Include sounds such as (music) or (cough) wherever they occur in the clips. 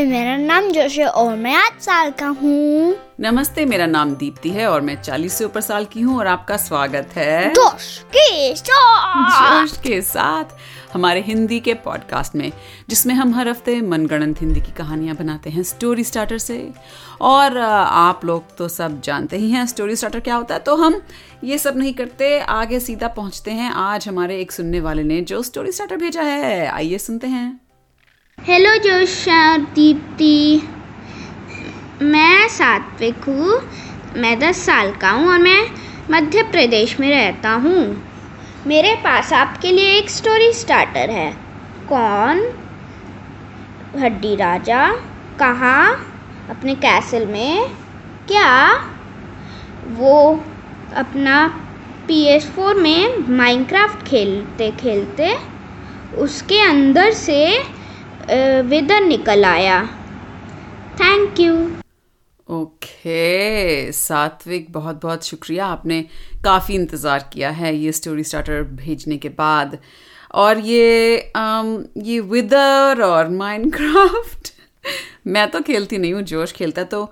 नमस्ते मेरा नाम जोश है और मैं आठ साल का हूँ। नमस्ते मेरा नाम दीप्ति है और मैं 40 से ऊपर साल की हूँ और आपका स्वागत है। जोश के साथ। जोश के साथ हमारे हिंदी के पॉडकास्ट में जिसमें हम हर हफ़्ते मनगढ़ंत हिंदी की कहानियाँ बनाते हैं स्टोरी स्टार्टर से। और आप लोग तो सब जानते ही हैं स्टोरी स्टार्टर क्या होता है? तो हम ये सब नहीं करते आगे सीधा पहुँचते हैं। आज हमारे एक सुनने वाले ने जो स्टोरी स्टार्टर भेजा है आइए सुनते हैं। हेलो जोशा दीप्ति मैं सात्विक हूँ। मैं दस साल का हूँ और मैं मध्य प्रदेश में रहता हूँ। मेरे पास आपके लिए एक स्टोरी स्टार्टर है। कौन? हड्डी राजा। कहाँ? अपने कैसल में। क्या? वो अपना पी एस फोर में माइनक्राफ्ट खेलते खेलते उसके अंदर से विदर निकल आया। थैंक यू ओके सात्विक बहुत बहुत शुक्रिया। आपने काफ़ी इंतज़ार किया है ये स्टोरी स्टार्टर भेजने के बाद। और ये अम, ये विदर और माइनक्राफ्ट (laughs) मैं तो खेलती नहीं हूँ जोश खेलता तो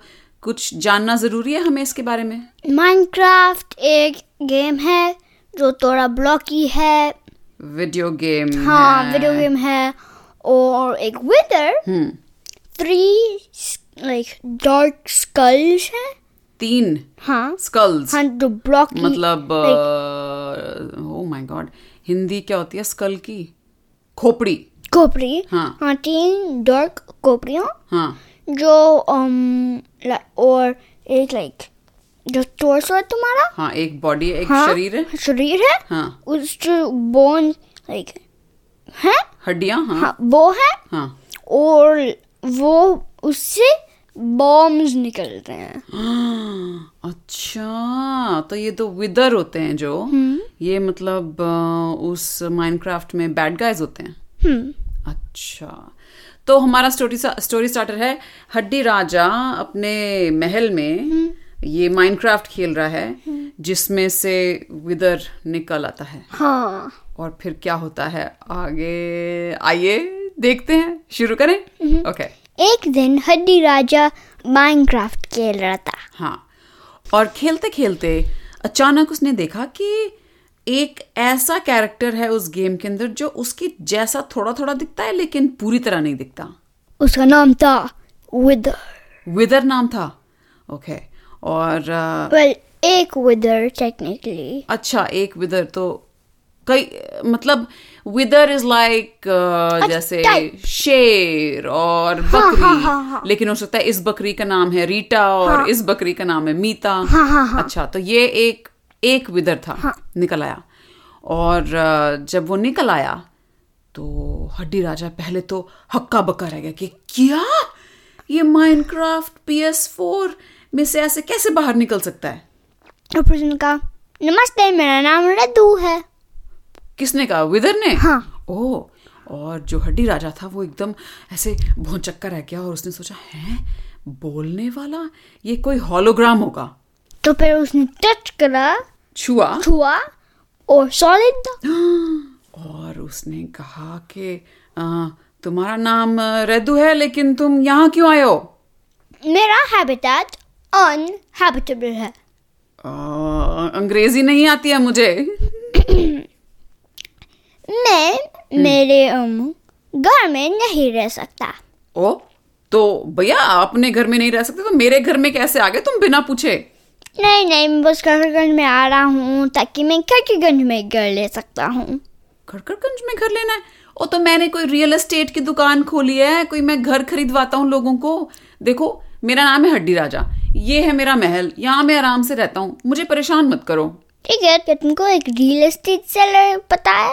कुछ जानना ज़रूरी है हमें इसके बारे में? माइनक्राफ्ट एक गेम है जो थोड़ा ब्लॉकी है। वीडियो गेम हाँ वीडियो गेम है। और एक Wither hmm three like dark skulls है तीन हाँ स्कल्स हाँ जो ब्लॉकी मतलब ओ माय गॉड हिंदी क्या होती है? स्कल की? खोपड़ी. कोपरी हाँ। हाँ तीन डार्क कोपरियाँ हाँ. जो um, like, और एक लाइक जो टोर्सो है तुम्हारा। हाँ एक बॉडी एक हाँ, शरीर है। शरीर है। हाँ. उस बोन लाइक है? हड्डियाँ हाँ। हाँ वो है हाँ। और वो उससे बॉम्ब्स निकलते हैं। (gasps) अच्छा तो ये तो विदर होते हैं जो। ये मतलब उस माइनक्राफ्ट में बैड गाइज़ होते हैं। हम्म। अच्छा तो हमारा स्टोरी स्टोरी स्टार्टर है हड्डी राजा अपने महल में ये माइनक्राफ्ट खेल रहा है जिसमें से विदर निकल आता है। हाँ। और फिर क्या होता है? आगे आइए देखते हैं। शुरू करें? Okay okay. एक दिन हड्डी राजा माइनक्राफ्ट खेल रहा था। हाँ। और खेलते खेलते अचानक उसने देखा कि एक ऐसा कैरेक्टर है उस गेम के अंदर जो उसकी जैसा थोड़ा थोड़ा दिखता है लेकिन पूरी तरह नहीं दिखता। उसका नाम था विदर विदर नाम था। Okay okay. और अ, वेल एक विदर टेक्निकली अच्छा एक विदर तो कई मतलब विदर इज़ लाइक जैसे शेर और हाँ, बकरी। हाँ, हाँ। लेकिन हो सकता है इस बकरी का नाम है रीटा और इस बकरी का नाम है मीता। हाँ, हाँ, हाँ। अच्छा तो ये एक एक विदर था हाँ। निकल आया। और जब वो निकल आया तो हड्डी राजा पहले तो हक्का बक्का रह गया कि क्या? ये माइनक्राफ्ट पी एस फोर में से ऐसे कैसे बाहर निकल सकता है? कहा नमस्ते मेरा नाम रद्दू है। किसने कहा? विदर ने? हाँ। ओ और जो हड्डी राजा था वो एकदम ऐसे भौचक्का रह गया और उसने सोचा है? बोलने वाला? ये कोई हॉलोग्राम होगा? तो फिर उसने टच करा छुआ। छुआ और सॉलिड था। और उसने कहा कि तुम्हारा नाम रेदू है लेकिन तुम यहाँ क्यों आए हो? मेरा हैबिटेट अनहैबिटेबल है। "अ, अंग्रेज़ी नहीं आती है मुझे। मैं मेरे um, घर में नहीं रह सकता। ओ तो भैया अपने घर में नहीं रह सकते तो मेरे घर में कैसे आ गए? तुम बिना पूछे। नहीं नहीं मैं बस खड़गंज में आ रहा हूँ ताकि मैं खड़गंज में घर ले सकता हूँ। खड़खड़गंज में घर लेना है? ओ तो मैंने कोई रियल एस्टेट की दुकान खोली है? कोई मैं घर खरीदवाता हूँ लोगों को? देखो मेरा नाम है हड्डी राजा। ये है मेरा महल। यहाँ मैं आराम से रहता हूँ। मुझे परेशान मत करो। ठीक है तुमको एक रियल एस्टेट सेलर पता है?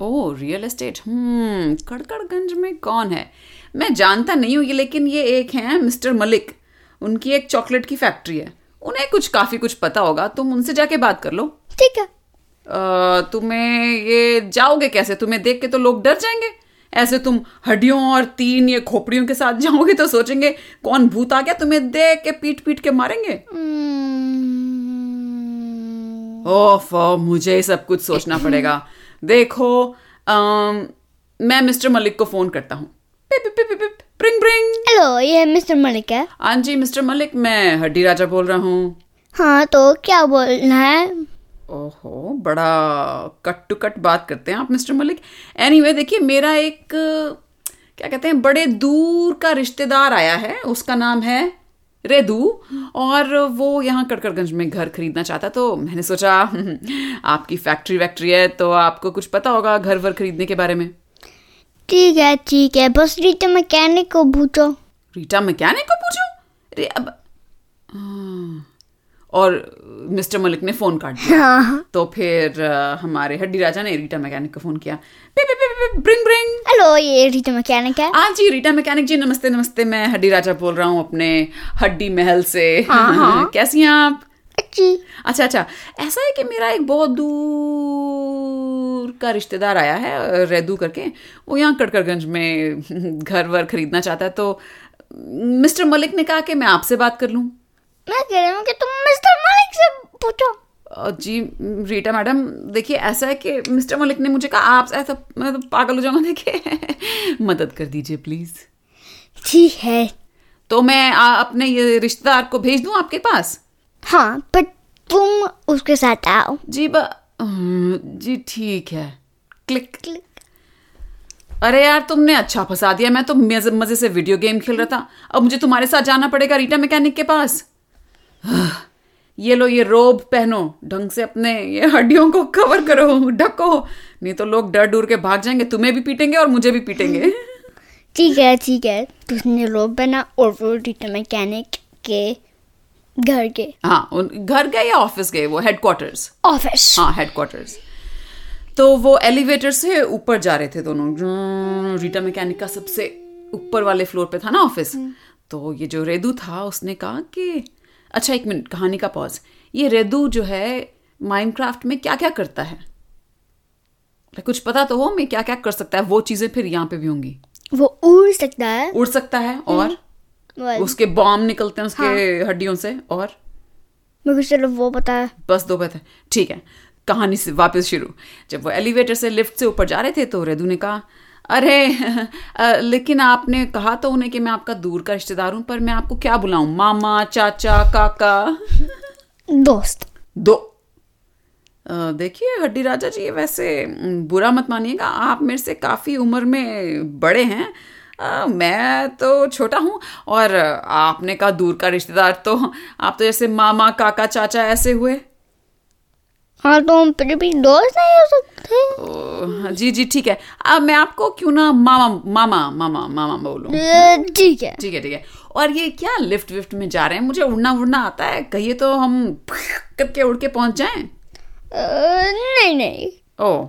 ओह रियल एस्टेट हम्म कड़कड़गंज में कौन है? मैं जानता नहीं हूँ ये लेकिन ये एक हैं मिस्टर मलिक। उनकी एक चॉकलेट की फैक्ट्री है। उन्हें कुछ काफ़ी कुछ पता होगा। तुम उनसे जाके बात कर लो। ठीक है। तुम्हें ये जाओगे कैसे? तुम्हें देख के तो लोग डर जाएँगे। ऐसे तुम हड्डियों और तीन ये खोपड़ियों के साथ जाओगे तो सोचेंगे कौन भूत आ गया? तुम्हें देख के पीट पीट के मारेंगे। Hmm. ओफ मुझे सब कुछ सोचना पड़ेगा। देखो अम, मैं मिस्टर मलिक को फ़ोन करता हूँ। Bring bring. हेलो ये मिस्टर मलिक है? हाँ जी मिस्टर मलिक मैं हड्डी राजा बोल रहा हूँ। हाँ तो क्या बोलना है? ओहो बड़ा कट टू कट बात करते हैं आप मिस्टर मलिक। एनीवे देखिए मेरा एक क्या कहते हैं बड़े दूर का रिश्तेदार आया है उसका नाम है रेदू और वो यहाँ कड़कड़गंज में घर खरीदना चाहता तो मैंने सोचा आपकी फैक्ट्री वैक्ट्री है तो आपको कुछ पता होगा घर वर खरीदने के बारे में. ठीक है ठीक है बस रीटा मैकेनिक को पूछो। रीटा मैकेनिक को पूछो? अरे अब हाँ। और मिस्टर मलिक ने फ़ोन काट दिया। हाँ। तो फिर हमारे हड्डी राजा ने रीटा मैकेनिक को फ़ोन किया। Bring bring. हेलो ये रीटा मैकेनिक है। हाँ जी रीटा मैकेनिक जी नमस्ते नमस्ते मैं हड्डी राजा बोल रहा हूँ अपने हड्डी महल से। हाँ, (laughs) हाँ। कैसी हैं आप? अच्छी। अच्छा अच्छा ऐसा है कि मेरा एक बहुत दूर का रिश्तेदार आया है रेदू करके। वो यहाँ कड़कड़गंज में (laughs) घर वर खरीदना चाहता है तो मिस्टर मलिक ने कहा कि मैं आपसे बात कर लूँ। मैं कह रही हूँ कि तुम मिस्टर मलिक से पूछो। जी रीटा मैडम देखिए ऐसा है कि मिस्टर मलिक ने मुझे कहा आप ऐसा मैं तो पागल हो जाऊँगा देखिए। मदद कर दीजिए प्लीज़। ठीक है। तो मैं आ, अपने ये रिश्तेदार को भेज दूँ आपके पास? हाँ पर तुम उसके साथ आओ। जी ब अम, जी ठीक है। क्लिक। क्लिक। अरे यार तुमने अच्छा फंसा दिया। मैं तो मज़े से वीडियो गेम खेल रहा था। अब मुझे तुम्हारे साथ जाना पड़ेगा रीटा मैकेनिक के पास। (sighs) ये लो ये रोब पहनो ढंग से अपने ये हड्डियों को कवर करो ढको। नहीं तो लोग डर डूर के भाग जाएँगे तुम्हें भी पीटेंगे और मुझे भी पीटेंगे। (laughs) ठीक है ठीक है। तुमने रोब बना और वो रीटा मैकेनिक के घर के हाँ उन घर गए या ऑफ़िस गए? वो हेडक्वार्टर्स ऑफ़िस हाँ हेडक्वार्टर्स तो वो एलिवेटर से ऊपर जा रहे थे दोनों। रीटा मैकेनिक का सबसे ऊपर वाले फ्लोर पे था ना ऑफ़िस तो ये जो रेदू था उसने कहा कि अच्छा एक मिनट कहानी का पॉज ये रेदू जो है माइनक्राफ्ट में क्या क्या करता है? कुछ पता तो हो मैं क्या क्या कर सकता है वो चीज़ें फिर यहाँ पे भी होंगी। वो उड़ सकता है। उड़ सकता है और? बस उसके बॉम्ब निकलते हैं उसके हाँ। हड्डियों से और? मुझे सिर्फ़ वो पता है। बस दो बात। है ठीक है कहानी से वापस शुरू। जब वो एलिवेटर से लिफ्ट से ऊपर जा रहे थे तो रेदू ने कहा अरे लेकिन आपने कहा तो उन्हें कि मैं आपका दूर का रिश्तेदार हूँ पर मैं आपको क्या बुलाऊं? मामा चाचा काका? दोस्त। दो। देखिए हड्डी राजा जी वैसे बुरा मत मानिएगा आप मेरे से काफ़ी उम्र में बड़े हैं। अ, मैं तो छोटा हूँ और आपने कहा दूर का रिश्तेदार तो आप तो जैसे मामा काका चाचा ऐसे हुए। हाँ तो हम फिर भी दोस्त नहीं हो सकते। ओ, जी जी ठीक है। अब मैं आपको क्यों ना मामा मामा मामा मामा बोलूँ? ठीक है। ठीक है ठीक है। और ये क्या लिफ्ट विफ्ट में जा रहे हैं? मुझे उड़ना उड़ना आता है। कहिए तो हम करके उड़ के पहुँच जाएँ। नहीं नहीं। ओ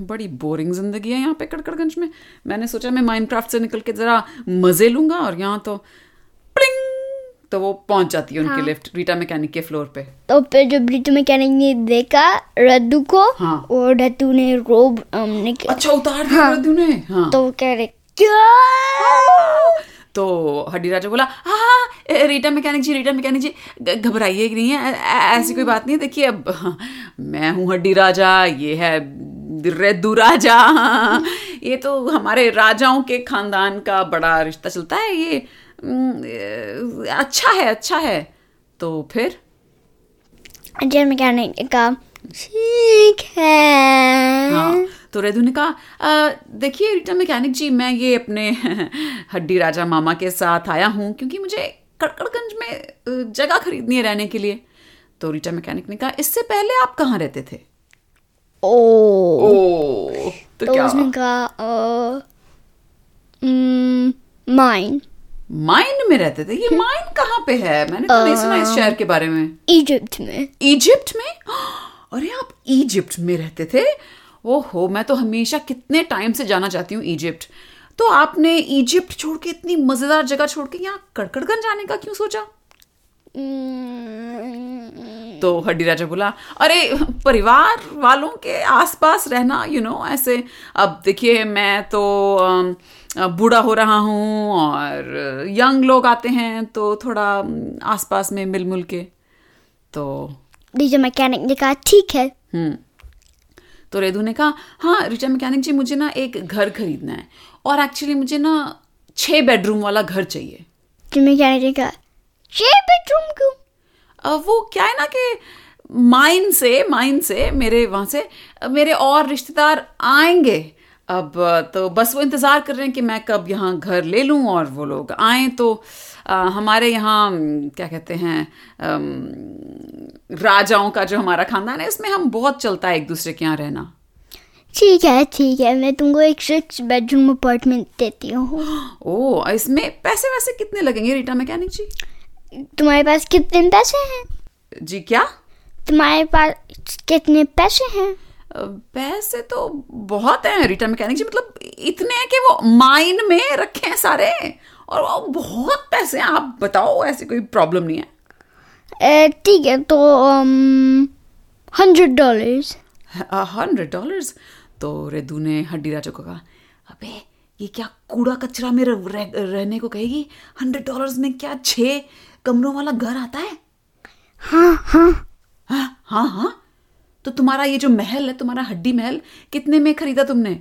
बड़ी बोरिंग ज़िंदगी है यहाँ पे कड़कड़गंज में। मैंने सोचा मैं माइनक्राफ्ट से निकल के जरा मज़े लूँगा और यहाँ तो तो वो पहुँच जाती है उनकी लिफ्ट रीटा मैकेनिक के फ्लोर पे। तो फिर जब रीतू मैकेनिक ने देखा रद्दू को हाँ। और रद्दू ने रोब अच्छा उतार दिया रद्दू ने? हाँ। तो वो कह रहे क्या? तो हड्डी राजा बोला हाँ Rita mechanic ji Rita mechanic ji घबराइए नहीं है ऐसी कोई बात नहीं है। देखिए अब हाँ, मैं हूँ हड्डी राजा ये है रेदू राजा ये तो हमारे राजाओं के खानदान का बड़ा रिश्ता चलता है ये अच्छा है अच्छा है। तो फिर? अजय मैकेनिक ने कहा ठीक है। हाँ तो रेदू ने कहा देखिए रीटा मैकेनिक जी मैं ये अपने (laughs) हड्डी राजा मामा के साथ आया हूँ क्योंकि मुझे कड़कड़गंज में जगह खरीदनी है रहने के लिए। तो रीटा मैकेनिक ने कहा इससे पहले आप कहाँ रहते थे? तो, तो क्या? उसने कहा अ, हम्म, माइन में रहते थे? ये माइन कहाँ पे है? मैंने तो नहीं सुना इस शहर के बारे में। इजिप्ट में। इजिप्ट में? (gasps) अरे आप इजिप्ट में रहते थे? ओहो मैं तो हमेशा कितने टाइम से जाना चाहती हूँ इजिप्ट तो आपने इजिप्ट छोड़ के इतनी मज़ेदार जगह छोड़ के यहाँ कड़कड़गंज जाने का क्यों सोचा? हम्म, तो हड्डी राजा बोला अरे परिवार वालों के आसपास रहना यू you नो know, ऐसे अब देखिए मैं तो बूढ़ा हो रहा हूँ और यंग लोग आते हैं तो थोड़ा आसपास में मिल मुल के। तो डीजे मैकेनिक ने कहा ठीक है। हम्म। तो रेदू ने कहा हाँ रिचा मैकेनिक जी मुझे ना एक घर खरीदना है और एक्चुअली मुझे ना छह बेडरूम वाला घर चाहिए। मैं कहने ने कहा छह बेडरूम क्यों? वो क्या है ना कि माइन से माइन से मेरे वहाँ से मेरे और रिश्तेदार आएँगे। अब तो बस वो इंतज़ार कर रहे हैं कि मैं कब यहाँ घर ले लूँ और वो लोग आए। तो अ, हमारे यहाँ क्या कहते हैं राजाओं का जो हमारा खानदान है इसमें हम बहुत चलता है एक दूसरे के यहाँ रहना। ठीक है ठीक है मैं तुमको एक सिक्स बेडरूम अपार्टमेंट देती हूँ। (gasps) ओ इसमें पैसे वैसे कितने लगेंगे रीटा मैकेनिक जी? तुम्हारे पास कितने पैसे हैं? जी क्या? तुम्हारे पास कितने पैसे हैं? पैसे तो बहुत हैं रीटा मैकेनिक जी। मतलब इतने हैं कि वो माइन में रखे हैं सारे। और वो बहुत पैसे हैं आप बताओ ऐसी कोई प्रॉब्लम नहीं है। ठीक है तो हंड्रेड डॉलर्स हंड्रेड डॉलर्स तो रेदू ने हड्डी राजा को कहा अबे ये क्या कूड़ा कचरा में रह, रह, रहने को कहेगी? हंड्रेड डॉलर्स में क्या छह कमरों वाला घर आता है? हाँ हाँ। हाँ हाँ हाँ। तो तुम्हारा ये जो महल है तुम्हारा हड्डी महल कितने में खरीदा तुमने?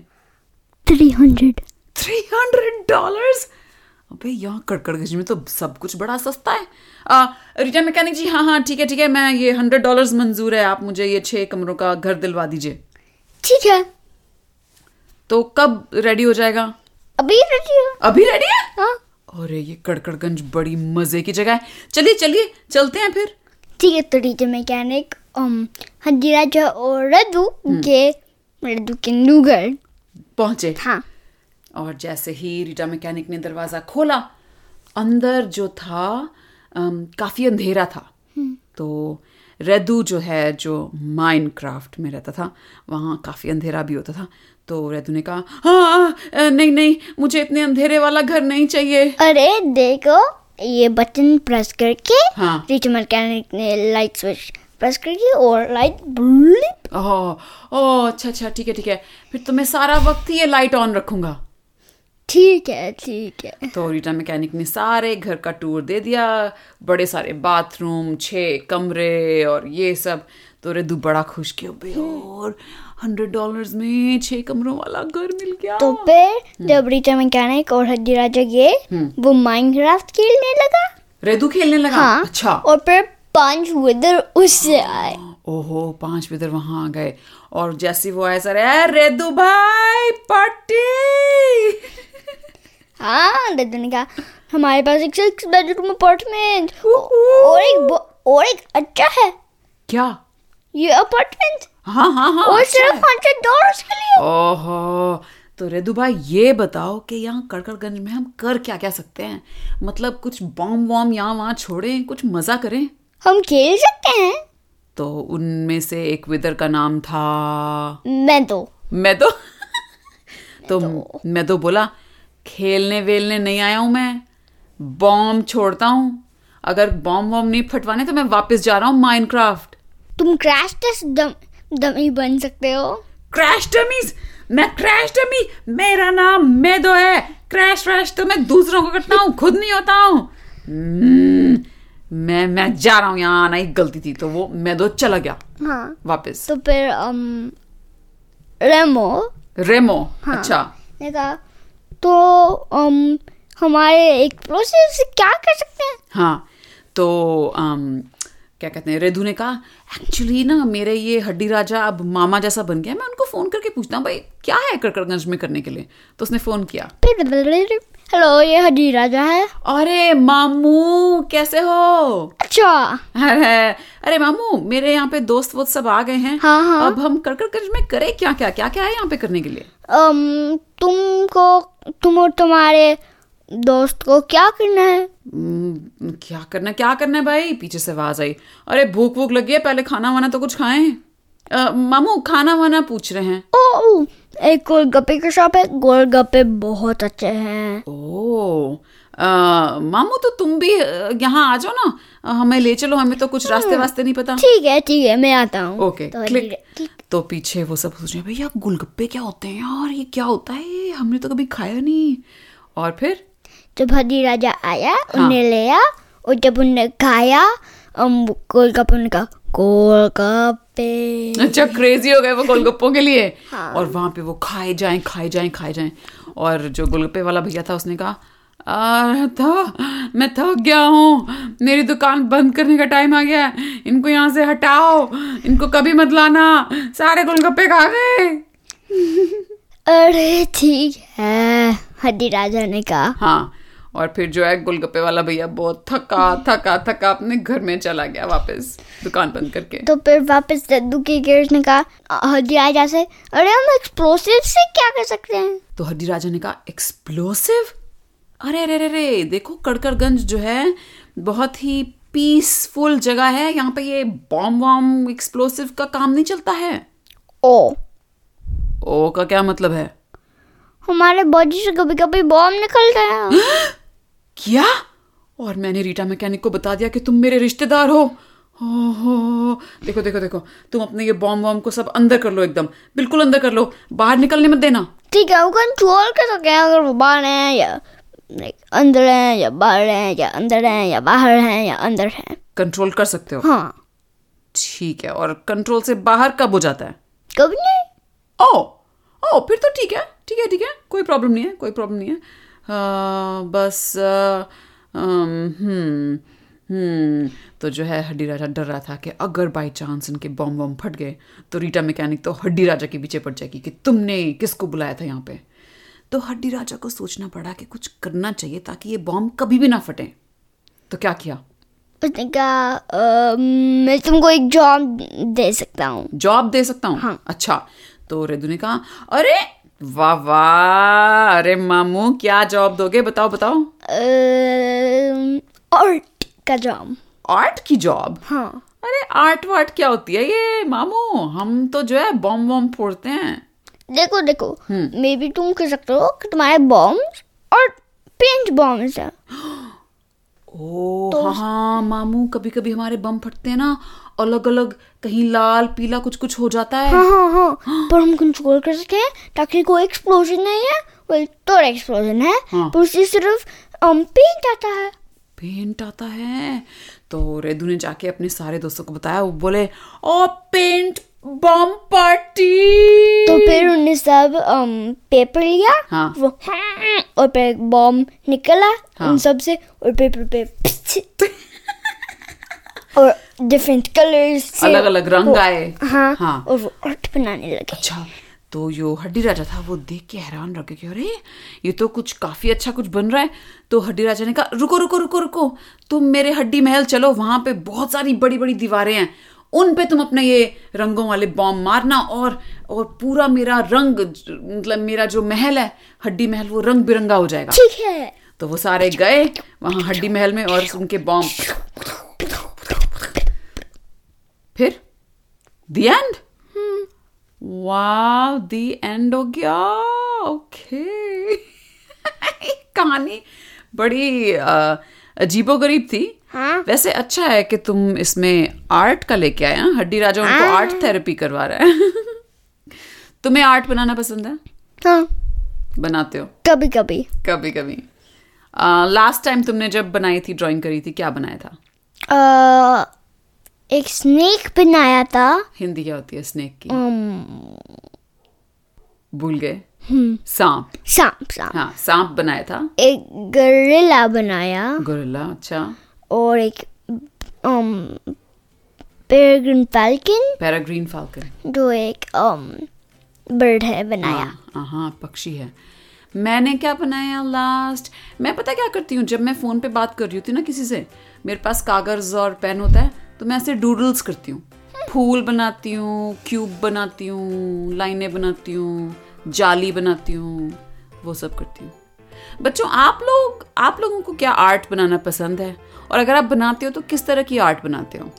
Three hundred three hundred dollars अबे यहाँ कड़कड़गंज में तो सब कुछ बड़ा सस्ता है। रीटा मैकेनिक जी हाँ हाँ ठीक है ठीक है मैं ये हंड्रेड डॉलर्स मंजूर है। आप मुझे ये छह कमरों का घर दिलवा दीजिए। ठीक है। तो कब रेडी हो जाएगा? अभी रेडी हो। अभी रेडी है? हाँ। अरे ये कड़कड़गंज बड़ी मज़े की जगह है। चलिए चलिए चलते हैं फिर। ठीक है तो डीजे मैकेनिक हड्डी राजा और रद्दू के रद्दू के न्यू घर पहुँचे। हाँ। और जैसे ही रीटा मैकेनिक ने दरवाज़ा खोला अंदर जो था काफ़ी अंधेरा था। तो रेदू जो है जो माइनक्राफ्ट में रहता था वहाँ काफ़ी अंधेरा भी होता था। तो रेदू ने कहा हाँ नहीं नहीं मुझे इतने अंधेरे वाला घर नहीं चाहिए। अरे देखो ये बटन प्रेस करके हाँ। मैकेनिक ने लाइट स्विच प्रेस करके और लाइट ब्लिप ओह ओह अच्छा अच्छा ठीक है ठीक है। फिर तो मैं सारा वक्त ही ये लाइट ऑन रखूँगा। ठीक है ठीक है। तो रीटा मैकेनिक ने सारे घर का टूर दे दिया बड़े सारे बाथरूम छः कमरे और ये सब। तो रेदू बड़ा खुश किया बे और हंड्रेड डॉलर्स में छः कमरों वाला घर मिल गया। तो फिर जब रीटा मैकेनिक और हड्डी राजा गए वो माइनक्राफ्ट खेलने लगा। रेदू खेलने लगा? हाँ। अच्छा। और फिर पाँच विदर उससे आए। ओहो पाँच बिदर वहाँ आ गए। और जैसे वो आए सर "ए, रेदू भाई पार्टी हाँ दादा ने कहा। हमारे पास एक सिक्स बेडरूम अपार्टमेंट और एक और एक अच्छा है। क्या? ये अपार्टमेंट हाँ हाँ हाँ और अच्छा सिर्फ़। हंड्रेड डॉलर्स के लिए। ओहो तो रेदू भाई ये बताओ कि यहाँ कड़कड़गंज में हम कर क्या क्या सकते हैं? मतलब कुछ बॉम्ब वॉम्ब यहाँ वहाँ छोड़ें कुछ मज़ा करें? हम खेल सकते हैं। तो उनमें से एक विदर का नाम था। मैं तो? मैं तो तो। मैं तो बोला खेलने वेलने नहीं आया हूँ मैं। बॉम्ब छोड़ता हूँ। अगर बॉम्ब वॉम्ब नहीं फटवाने तो मैं वापस जा रहा हूँ माइनक्राफ्ट तुम क्रैश टेस्ट दम दमी बन सकते हो। Crash dummies? मैं क्रैश डमी? मेरा नाम मेदो है। क्रैश क्रैश तो मैं दूसरों को करता हूँ खुद नहीं होता हूँ। हम्म, मैं मैं जा रहा हूँ यहाँ आना ही गलती थी तो वो मेदो चला गया। हाँ। वापस। तो फिर um, रेमो। रेमो अच्छा। ने कहा तो um, हमारे एक प्रोसेस से क्या कर सकते हैं? हाँ तो अम, क्या कहते हैं रेधु ने कहा एक्चुअली ना मेरे ये हड्डी राजा अब मामा जैसा बन गया मैं उनको फ़ोन करके पूछता हूँ भाई क्या है कड़कड़गंज में करने के लिए? तो उसने फ़ोन किया। हेलो ये हड्डी राजा है। अरे मामू कैसे हो? अच्छा। अरे अरे मामू मेरे यहाँ पे दोस्त वोस्त सब आ गए हैं। हाँ, हाँ। अब हम कड़कड़गंज में करें क्या क्या क्या क्या है यहाँ पे करने के लिए? Um, तुमको तुम और तुम्हारे दोस्त को क्या करना है? हम्म, क्या करना क्या करना है भाई? पीछे से आवाज़ आई। अरे भूख भूख लगी है पहले खाना वाना तो कुछ खाए? मामू खाना वाना पूछ रहे हैं। ओ एक गोलगप्पे की शॉप है। गोलगप्पे बहुत अच्छे हैं। ओ मामू तो तुम भी यहाँ आ जाओ ना। हमें ले चलो हमें तो कुछ रास्ते वास्ते नहीं पता। ठीक है ठीक है मैं आता हूँ। ओके तो क्लिक। तो पीछे वो सब सोच रहे भैया गोलगप्पे क्या होते हैं यार? ये क्या होता है? हमने तो कभी खाया नहीं। और फिर? जब हडी राजा आया उन्हें लिया और जब उन्हें खाया गोलगप्पे उन्हें कहा गोलगप्पे। अच्छा क्रेजी हो गए वो गोलगप्पों के लिए। हाँ। और वहाँ पे वो खाए जाएँ खाए जाएँ खाए जाएँ। और जो गोलगप्पे वाला भैया था उसने कहा आ, तो मैं थक गया हूँ। मेरी दुकान बंद करने का टाइम आ गया है। इनको यहाँ से हटाओ। इनको कभी मत लाना। सारे गोलगप्पे खा गए। अरे ठीक है। हड्डी राजा ने कहा। हाँ और फिर जो है गोलगप्पे वाला भैया बहुत थका थका थका अपने घर में चला गया वापस दुकान बंद करके। तो फिर वापस दद्दू के गिर्स ने कहा हड्डी राजा से अरे हम एक्सप्लोसिव से क्या कर सकते हैं? तो हड्डी राजा ने कहा एक्सप्लोसिव अरे अरे अरे देखो कड़कड़गंज जो है बहुत ही पीसफुल जगह है। यहाँ पे ये बॉम्ब वॉम्ब एक्सप्लोसिव का काम नहीं चलता है। ओ। ओ का क्या मतलब है? हमारे बॉडी से कभी कभी बॉम्ब निकलते हैं। (gasps) क्या? और मैंने रीटा मैकेनिक को बता दिया कि तुम मेरे रिश्तेदार हो। ओहो। देखो देखो देखो तुम अपने ये बॉम्ब वॉम्ब को सब अंदर कर लो एकदम। बिल्कुल अंदर कर लो। बाहर निकलने मत देना। ठीक है वो कंट्रोल कर सकते हैं अगर वो बाहर हैं या लाइक अंदर हैं या बाहर हैं या अंदर हैं या बाहर हैं या अंदर हैं। कंट्रोल कर सकते हो। हाँ। ठीक है और कंट्रोल से बाहर कब हो जाता है? कभी नहीं। ओ ओ फिर तो ठीक है ठीक है ठीक है कोई प्रॉब्लम नहीं है कोई प्रॉब्लम नहीं है। आ, बस आ, अम, हम्म हम्म तो जो है हड्डी राजा डर रहा था कि अगर बाई चांस इनके बॉम्ब बॉम्ब फट गए तो रीटा मैकेनिक तो हड्डी राजा के पीछे पड़ जाएगी कि तुमने किसको बुलाया था यहाँ पे? तो हड्डी राजा को सोचना पड़ा कि कुछ करना चाहिए ताकि ये बॉम्ब कभी भी ना फटे। तो क्या किया? उसने कहा मैं तुमको एक जॉब दे सकता हूँ। जॉब दे सकता हूँ? हाँ। अच्छा तो रेदू ने कहा अरे वाह वाह अरे मामू क्या जॉब दोगे? बताओ बताओ। आर्ट का जॉब आर्ट की जॉब हाँ। अरे आर्ट वार्ट क्या होती है ये मामू? हम तो जो है बॉम्ब वॉम्ब फोड़ते हैं। देखो देखो। हम्म। मे बी तुम कह सकते हो कि तुम्हारे बॉम्ब्स और पेंट बॉम्ब्स हैं। ओ हाँ हाँ मामू कभी कभी हमारे बम फटते हैं ना अलग अलग कहीं लाल पीला कुछ कुछ हो जाता है। हाँ हाँ हाँ। पर हम कंट्रोल कर सके ताकि कोई एक्सप्लोजन नहीं है वेल तो एक्सप्लोजन है हाँ। पर उससे सिर्फ़ पेंट आता है। पेंट आता है? तो रेदू ने जाके अपने सारे दोस्तों को बताया वो बोले ओ पेंट बम पार्टी तो फिर उन्होंने सब अम, पेपर लिया हाँ। वो और फिर बॉम्ब निकला हाँ। उन सबसे और पेपर पे और डिफरेंट कलर्स से अलग-अलग रंग वो- आए। हाँ, हाँ। और वो आर्ट बनाने लगे अच्छा तो यो हड्डी राजा था वो देख के हैरान रह गया कि अरे ये तो कुछ काफ़ी अच्छा कुछ बन रहा है तो हड्डी राजा ने कहा रुको रुको रुको रुको तुम मेरे हड्डी महल चलो वहाँ पे बहुत सारी बड़ी बड़ी दीवारें हैं उन पे तुम अपने ये रंगों वाले बॉम्ब मारना और और पूरा मेरा रंग मतलब मेरा जो महल है हड्डी महल वो रंग बिरंगा हो जाएगा। ठीक है। तो वो सारे गए वहाँ हड्डी महल में और उनके बॉम्ब फिर? The end wow the end हो गया। ओके (laughs) कहानी बड़ी अजीबो गरीब थी। हाँ। वैसे अच्छा है कि तुम इसमें आर्ट का लेके आए हैं? हड्डी राजा उनको हाँ। आर्ट थेरेपी करवा रहा है। (laughs) तुम्हें आर्ट बनाना पसंद है? हाँ बनाते हो? कभी कभी कभी कभी लास्ट टाइम तुमने जब बनाई थी ड्राइंग करी थी क्या बनाया था? अ, एक स्नेक बनाया था। हिंदी क्या होती है स्नेक की? um, भूल गए। सांप। सांप सांप। हाँ सांप बनाया था। एक गरिल्ला बनाया। गोरिल्ला अच्छा। और एक um, peregrine falcon peregrine falcon जो एक um, बर्ड है बनाया। हाँ हाँ पक्षी है। मैंने क्या बनाया लास्ट मैं पता क्या करती हूँ? जब मैं फ़ोन पे बात कर रही होती हूँ ना किसी से मेरे पास कागज़ और पेन होता है तो मैं ऐसे डूडल्स करती हूँ। फूल बनाती हूँ क्यूब बनाती हूँ लाइनें बनाती हूँ। जाली बनाती हूँ, वो सब करती हूँ। बच्चों, आप लोग, आप लोगों को क्या आर्ट बनाना पसंद है? और अगर आप बनाते हो तो किस तरह की आर्ट बनाते हो?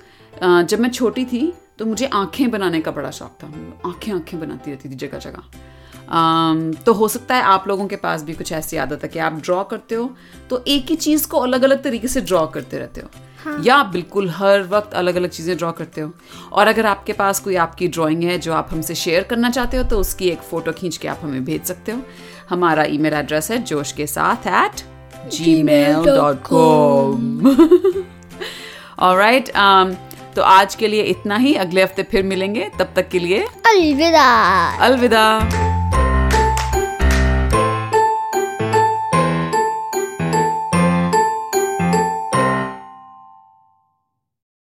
जब मैं छोटी थी तो मुझे आँखें बनाने का बड़ा शौक था। आँखें आँखें बनाती रहती थी जगह जगह। तो हो सकता है आप लोगों के पास भी कुछ ऐसी आदत है कि आप ड्रॉ करते हो तो एक ही चीज़ को अलग अलग तरीके से ड्रॉ करते रहते हो। या बिल्कुल हर वक्त अलग अलग चीज़ें ड्रॉ करते हो। और अगर आपके पास कोई आपकी ड्राइंग है जो आप हमसे शेयर करना चाहते हो तो उसकी एक फ़ोटो खींच के आप हमें भेज सकते हो। हमारा ईमेल एड्रेस है जोश के साथ at gmail dot com right तो आज के लिए इतना ही। अगले हफ़्ते फिर मिलेंगे। तब तक के लिए अलविदा। अलविदा।